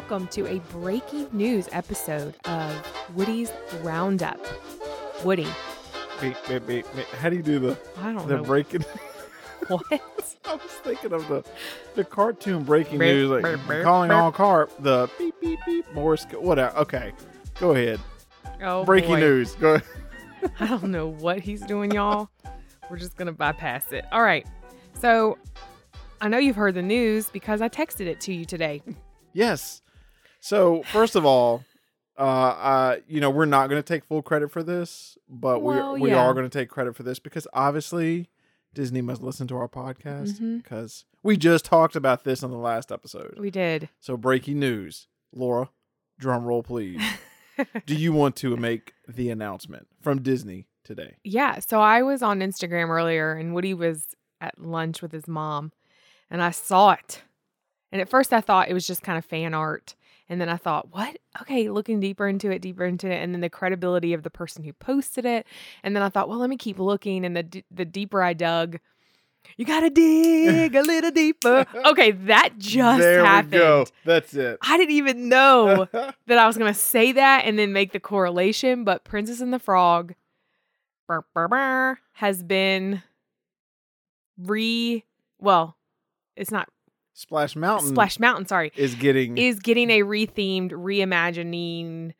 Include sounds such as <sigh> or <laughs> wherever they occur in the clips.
welcome to a breaking news episode of Woody's Roundup. Woody, Wait, wait, wait, wait. How do you do the I don't the know breaking? <laughs> what. <laughs> I was thinking of the the cartoon breaking Beep, news, like beep, beep, calling beep. all carp. The beep beep beep. Morse. co- Whatever. Okay, go ahead. Oh, breaking boy. news. Go. ahead. <laughs> I don't know what he's doing, y'all. We're just gonna bypass it. All right. So I know you've heard the news because I texted it to you today. Yes. So first of all, uh, uh, you know, we're not going to take full credit for this, but Well, we we yeah. are going to take credit for this because obviously Disney must listen to our podcast because we just talked about this on the last episode. We did. So breaking news, Laura, drum roll please. <laughs> Do you want to make the announcement from Disney today? Yeah. So I was on Instagram earlier and Woody was at lunch with his mom and I saw it. And at first I thought it was just kind of fan art. And then I thought, what? Okay, looking deeper into it, deeper into it. And then the credibility of the person who posted it. And then I thought, well, let me keep looking. And the, d- the deeper I dug, you got to dig a little deeper. <laughs> Okay, that just there happened. we go. That's it. I didn't even know <laughs> that I was going to say that and then make the correlation, but Princess and the Frog burr, burr, burr, has been re well, it's not Splash Mountain Splash Mountain, sorry, is getting is getting a rethemed reimagining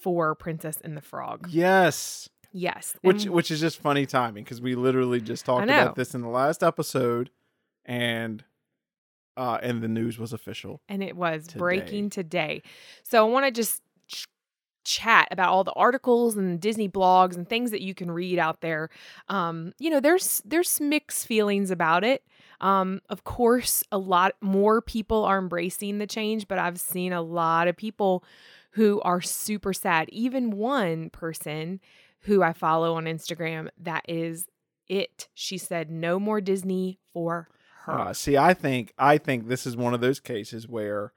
for Princess and the Frog. yes. Yes. which and- which is just funny timing because we literally just talked about this in the last episode and uh and the news was official and it was today. breaking today. So I want to just ch- chat about all the articles and Disney blogs and things that you can read out there. Um, you know, there's there's mixed feelings about it. Um, of course, a lot more people are embracing the change, but I've seen a lot of people who are super sad. Even one person who I follow on Instagram that is it. She said no more Disney for her. uh, see i think i think this is one of those cases where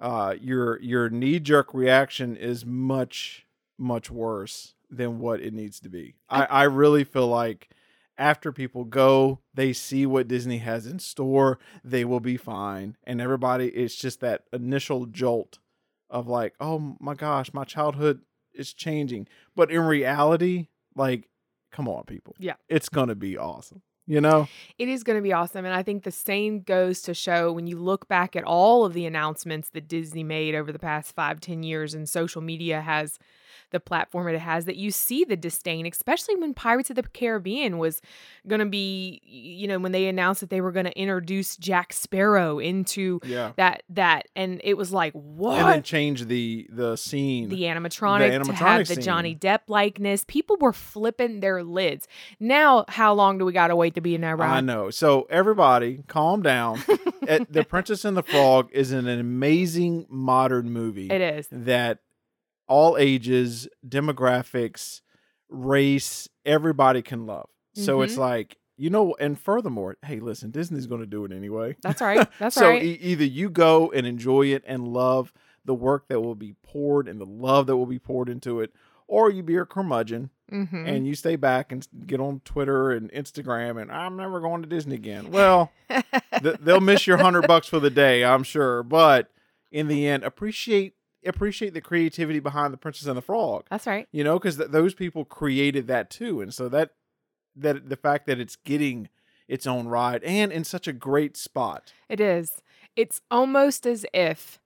uh your your knee-jerk reaction is much much worse than what it needs to be i i really feel like after people go they see what disney has in store they will be fine and everybody it's just that initial jolt of like oh my gosh my childhood is changing but in reality like come on people Yeah. it's gonna be awesome you know It is going to be awesome. And I think the same goes to show when you look back at all of the announcements that Disney made over the past five, ten years, and social media has the platform it has, that you see the disdain, especially when Pirates of the Caribbean was going to be, you know, when they announced that they were going to introduce Jack Sparrow into yeah that, that, and it was like, what? and then change the the scene. the animatronic, to animatronic have the. Johnny Depp likeness. People were flipping their lids. Now, how long do we got to wait to be in that ride? I know. So everybody, calm down. <laughs> The Princess and the Frog is an amazing modern movie It is. that all ages, demographics, race, everybody can love. So it's Mhm. like you know, and furthermore, hey, listen, Disney's going to do it anyway. That's right. <laughs> That's so right. e- either you go and enjoy it and love the work that will be poured and the love that will be poured into it, or you be a curmudgeon mm-hmm. and you stay back and get on Twitter and Instagram and I'm never going to Disney again. Well, th- they'll miss your hundred <laughs> bucks for the day, I'm sure. But in the end, appreciate appreciate the creativity behind the Princess and the Frog. That's right. You know, because th- those people created that too, and so that that the fact that it's getting its own ride and in such a great spot. It is. It's almost as if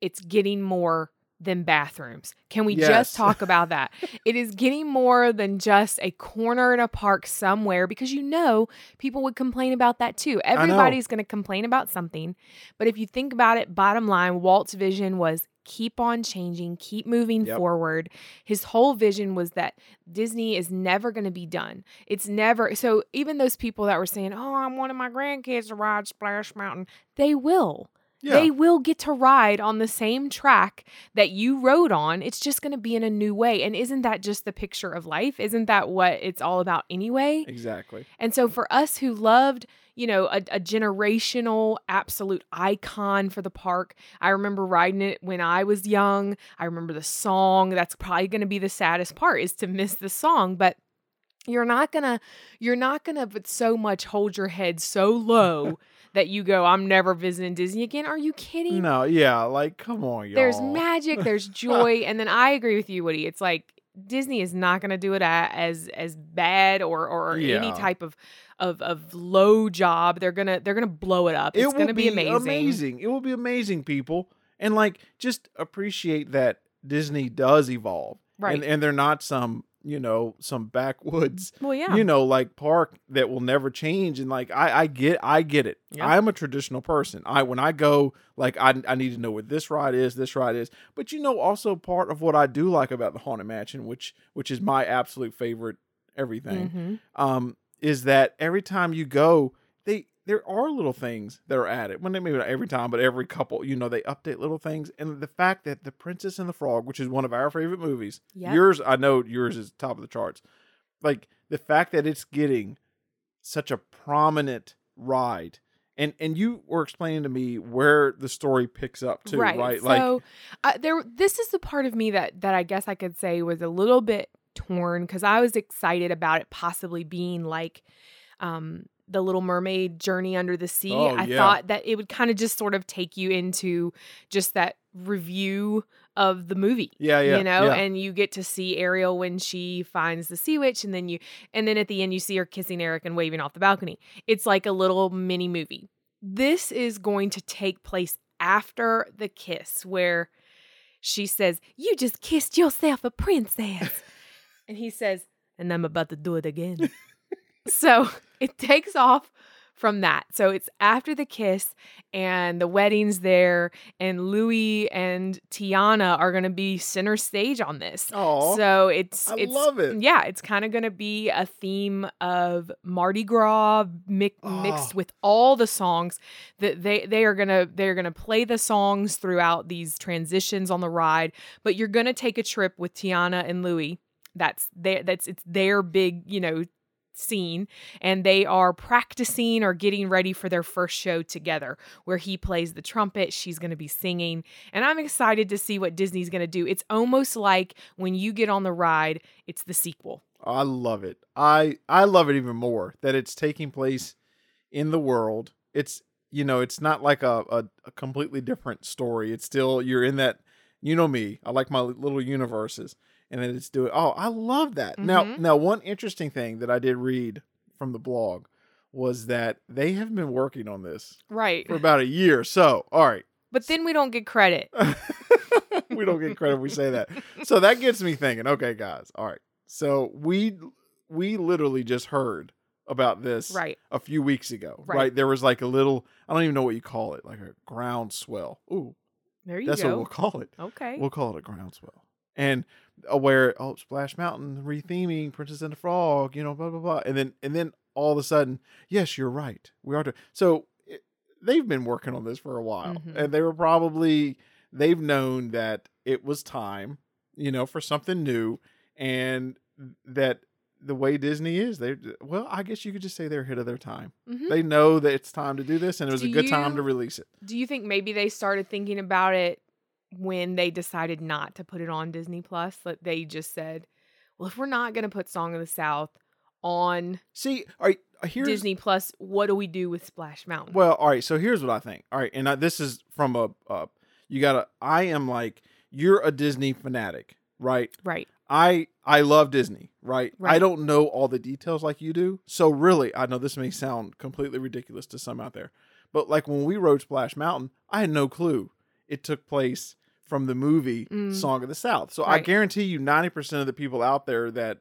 it's getting more than bathrooms. Can we Yes. just talk <laughs> about that? it is getting more than just a corner in a park somewhere because you know people would complain about that too. Everybody's going to complain about something. But if you think about it, bottom line, Walt's vision was keep on changing, keep moving Yep. forward. His whole vision was that Disney is never going to be done. It's never. So even those people that were saying, "Oh, I'm wanted my grandkids to ride Splash Mountain," they will. Yeah, They will get to ride on the same track that you rode on. It's just going to be in a new way. And isn't that just the picture of life? Isn't that what it's all about anyway? exactly. And so for us who loved, you know, a, a generational absolute icon for the park, I remember riding it when I was young. I remember the song. That's probably going to be the saddest part is to miss the song, but you're not going to you're not going to but so much hold your head so low that you go, I'm never visiting Disney again. Are you kidding? No, yeah, like come on, y'all. There's magic, there's <laughs> joy, and then I agree with you, Woody. It's like Disney is not going to do it as as bad or or any type of of of low job. They're gonna they're gonna blow it up. it It's gonna be, amazing. amazing. It will be amazing, people. And like just appreciate that Disney does evolve. Right. And and they're not some, you know, some backwoods, Well, yeah. you know, like park that will never change. And like I, I get I get it. Yeah. I'm a traditional person. I when I go, like I I need to know what this ride is, this ride is. But you know, also part of what I do like about the Haunted Mansion, which which is my absolute favorite everything Mhm. um, is that every time you go, there are little things that are added. Well, maybe not every time, but every couple, you know, they update little things. And the fact that the Princess and the Frog, which is one of our favorite movies, Yep. yours, I know yours is top of the charts. Like the fact that it's getting such a prominent ride. And and you were explaining to me where the story picks up too, right? right. Like So uh, there, this is the part of me that that I guess I could say was a little bit torn because I was excited about it possibly being like um the Little Mermaid journey under the sea. Oh, I yeah. thought that it would kind of just sort of take you into just that review of the movie. yeah, yeah, you know, yeah. and you get to see Ariel when she finds the sea witch, and then you, and then at the end you see her kissing Eric and waving off the balcony. It's like a little mini movie. This is going to take place after the kiss, where she says, "You just kissed yourself a princess," <laughs> and he says, "And I'm about to do it again." <laughs> so <laughs> it takes off from that. So it's after the kiss and the wedding's there, and Louis and Tiana are going to be center stage on this. Aw, So it's I it's love it. yeah, it's kind of going to be a theme of Mardi Gras mi- mixed Oh. with all the songs that they they are going to they're going to play the songs throughout these transitions on the ride, but you're going to take a trip with Tiana and Louis. That's their that's it's their big, you know, scene and they are practicing or getting ready for their first show together where he plays the trumpet she's going to be singing and i'm excited to see what disney's going to do it's almost like when you get on the ride it's the sequel I love it. I I love it even more that it's taking place in the world. It's you know, it's not like a, a, a completely different story. It's still you're in that you know me. I like my little universes. And then it's doing oh, I love that. Now Mhm. now one interesting thing that I did read from the blog was that they have been working on this right for about a year. So, all right. but then we don't get credit <laughs> we don't get credit if we say that. So that gets me thinking, okay, guys, all right. So we we literally just heard about this right a few weeks ago. Right. Right. There was like a little I don't even know what you call it, like a groundswell. Ooh, there you go. that's what we'll call it. okay We'll call it a groundswell. And uh, where oh Splash Mountain retheming Princess and the Frog, you know, blah blah blah. And then and then all of a sudden, yes, you're right. We are to so it, they've been working on this for a while. Mhm. And they were probably they've known that it was time, you know, for something new and that the way Disney is, they well, I guess you could just say they're ahead of their time. Mhm. They know that it's time to do this and it was Do a good time to release it. do you think maybe they started thinking about it when they decided not to put it on disney plus that they just said well if we're not going to put song of the south on See, all right, here's disney plus what do we do with splash mountain Well, all right. So here's what I think. All right, and I, this is from a. Uh, you gotta. I am like you're a Disney fanatic, right? right I I love Disney, right? right? I don't know all the details like you do. So really, I know this may sound completely ridiculous to some out there, but like when we rode Splash Mountain, I had no clue it took place from the movie Mm. Song of the South. So I guarantee you, ninety percent of the people out there that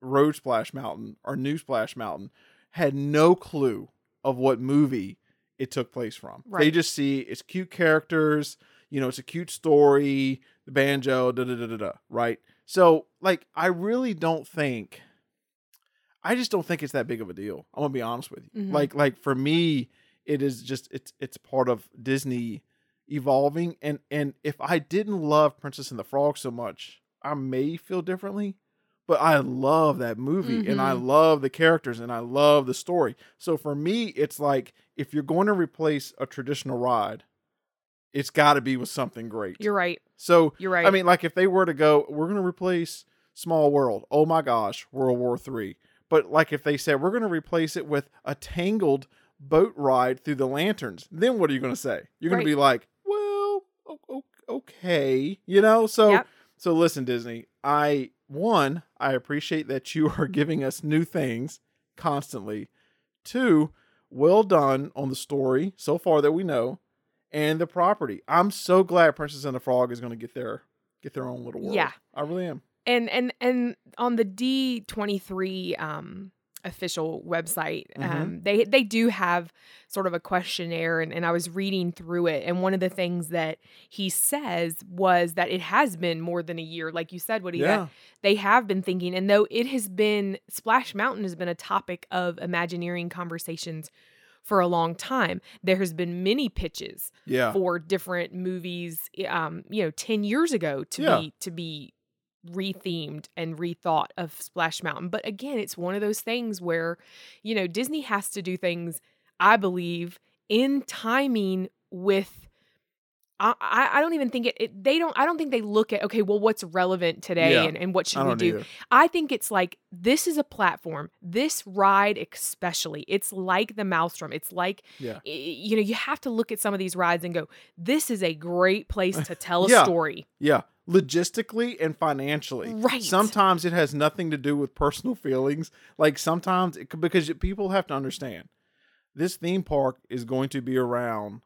rode Splash Mountain or knew Splash Mountain had no clue of what movie it took place from. They just see it's cute characters, you know, it's a cute story, the banjo, da da da da da, right? So, like, I really don't think, I just don't think it's that big of a deal. I'm gonna be honest with you. Mhm. Like, like for me, it is just it's it's part of Disney evolving, and and if I didn't love Princess and the Frog so much, I may feel differently. But I love that movie, and I Mhm. love the characters, and I love the story. So for me, it's like if you're going to replace a traditional ride, it's got to be with something great. you're right so you're right I mean, like if they were to go, we're going to replace Small World. Oh my gosh, World War Three. But like if they said we're going to replace it with a Tangled boat ride through the lanterns. Then what are you going to say? You're going Right. to be like, well, o- o- okay, you know. So Yep. so listen, Disney. I one, I appreciate that you <laughs> are giving us new things constantly. Two, well done on the story so far that we know, and the property. I'm so glad Princess and the Frog is going to get their get their own little world. Yeah. I really am. and and and on the D23 um official website Mhm. um they they do have sort of a questionnaire and, and I was reading through it and one of the things that he says was that it has been more than a year like you said Woody Yeah. they have been thinking and though it has been Splash Mountain has been a topic of Imagineering conversations for a long time there has been many pitches Yeah. for different movies um you know 10 years ago to Yeah. be to be rethemed and rethought of Splash Mountain but again it's one of those things where you know Disney has to do things I believe in timing with I, I don't even think it, it they don't I don't think they look at okay well what's relevant today Yeah. and, and what should we don't either. I think it's like this is a platform. This ride, especially, it's like the Maelstrom. It's like, Yeah. you know, you have to look at some of these rides and go, this is a great place to tell a <laughs> Yeah. story. Yeah, logistically and financially. Right. Sometimes it has nothing to do with personal feelings. Like sometimes it, because people have to understand this theme park is going to be around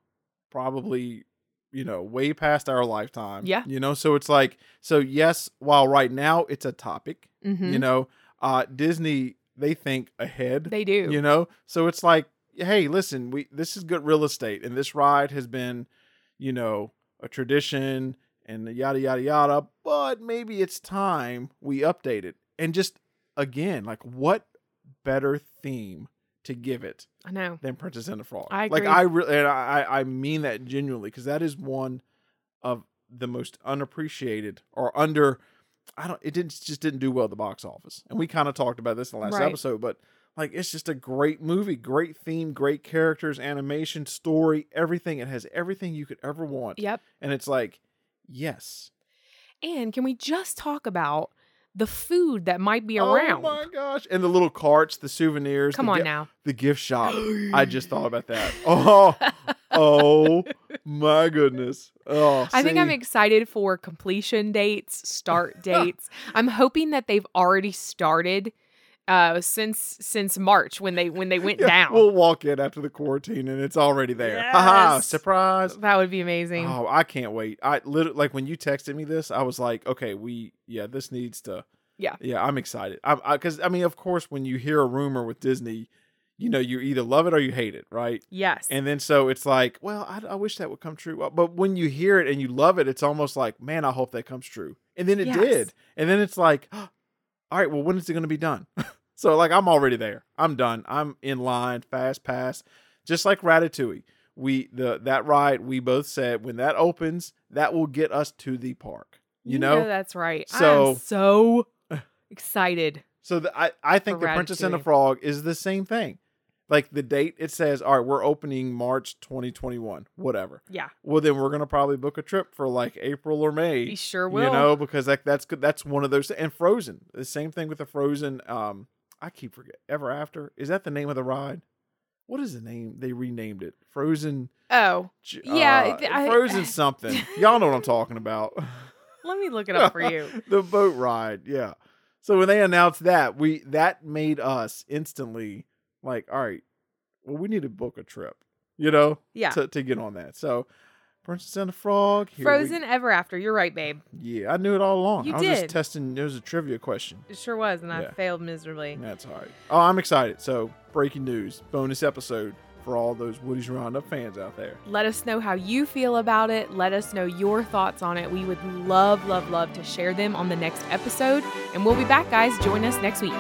probably you know way past our lifetime. Yeah. You know, so it's like so yes, while right now it's a topic, Mhm. you know, uh Disney they think ahead. They do. You know, so it's like, hey, listen, we this is good real estate, and this ride has been, you know, a tradition and yada yada yada. But maybe it's time we update it, and just again, like, what better theme to give it I know. than Princess and the Frog? I Like. I really, and I I mean that genuinely because that is one of the most unappreciated or under. I don't. It didn't just didn't do well at the box office, and we kind of talked about this in the last Right. episode. But like, it's just a great movie, great theme, great characters, animation, story, everything. It has everything you could ever want, Yep. and it's like, yes, And can we just talk about the food that might be around. oh my gosh, and the little carts, the souvenirs. Come the on gi- now. the gift shop. <gasps> I just thought about that. <laughs> Oh, oh my goodness. Oh, I think I'm excited for completion dates, start <laughs> dates. I'm hoping that they've already started uh since since March when they when they went <laughs> Yeah, down. We'll walk in after the quarantine and it's already there. Haha, Yes. surprise. that would be amazing. Oh, I can't wait. I literally like when you texted me this, I was like, okay, we yeah, this needs to Yeah. Yeah, I'm excited. I'm cuz I mean, of course when you hear a rumor with Disney, you know, you either love it or you hate it, right? yes. And then so it's like, well, I, I wish that would come true. But when you hear it and you love it, it's almost like, man, I hope that comes true. And then it Yes. did. And then it's like, <gasps> all right, well, when is it going to be done? <laughs> so like, I'm already there. I'm done. I'm in line, fast pass, just like Ratatouille. We the that ride we both said when that opens, that will get us to the park. You, know, that's right. So- I'm so <laughs> excited. So the, I, I think the Princess and the Frog is the same thing. Like the date, it says, all right, we're opening March 2021, whatever. Yeah, Well, then we're gonna probably book a trip for like April or may we sure will. You know, because like that's good. That's one of those. And Frozen, the same thing with the Frozen. Um, I keep forget. Ever After is that the name of the ride? What is the name? They renamed it. Frozen. oh, J- Yeah, uh, it- I- Frozen <laughs> something. Y'all know what I'm talking about. <laughs> let me look it up for you. <laughs> the boat ride. Yeah. So when they announced that, we that made us instantly like, all right, well, we need to book a trip, you know, Yeah. to, to get on that. So Princess and the Frog, here we- Frozen Ever After. You're right, babe. yeah, I knew it all along. You I was did. just testing. It was a trivia question. It sure was, and I failed miserably. That's all right. Oh, I'm excited. So breaking news, bonus episode for all those Woody's Roundup fans out there. Let us know how you feel about it. Let us know your thoughts on it. We would love, love, love to share them on the next episode. And we'll be back, guys. Join us next week.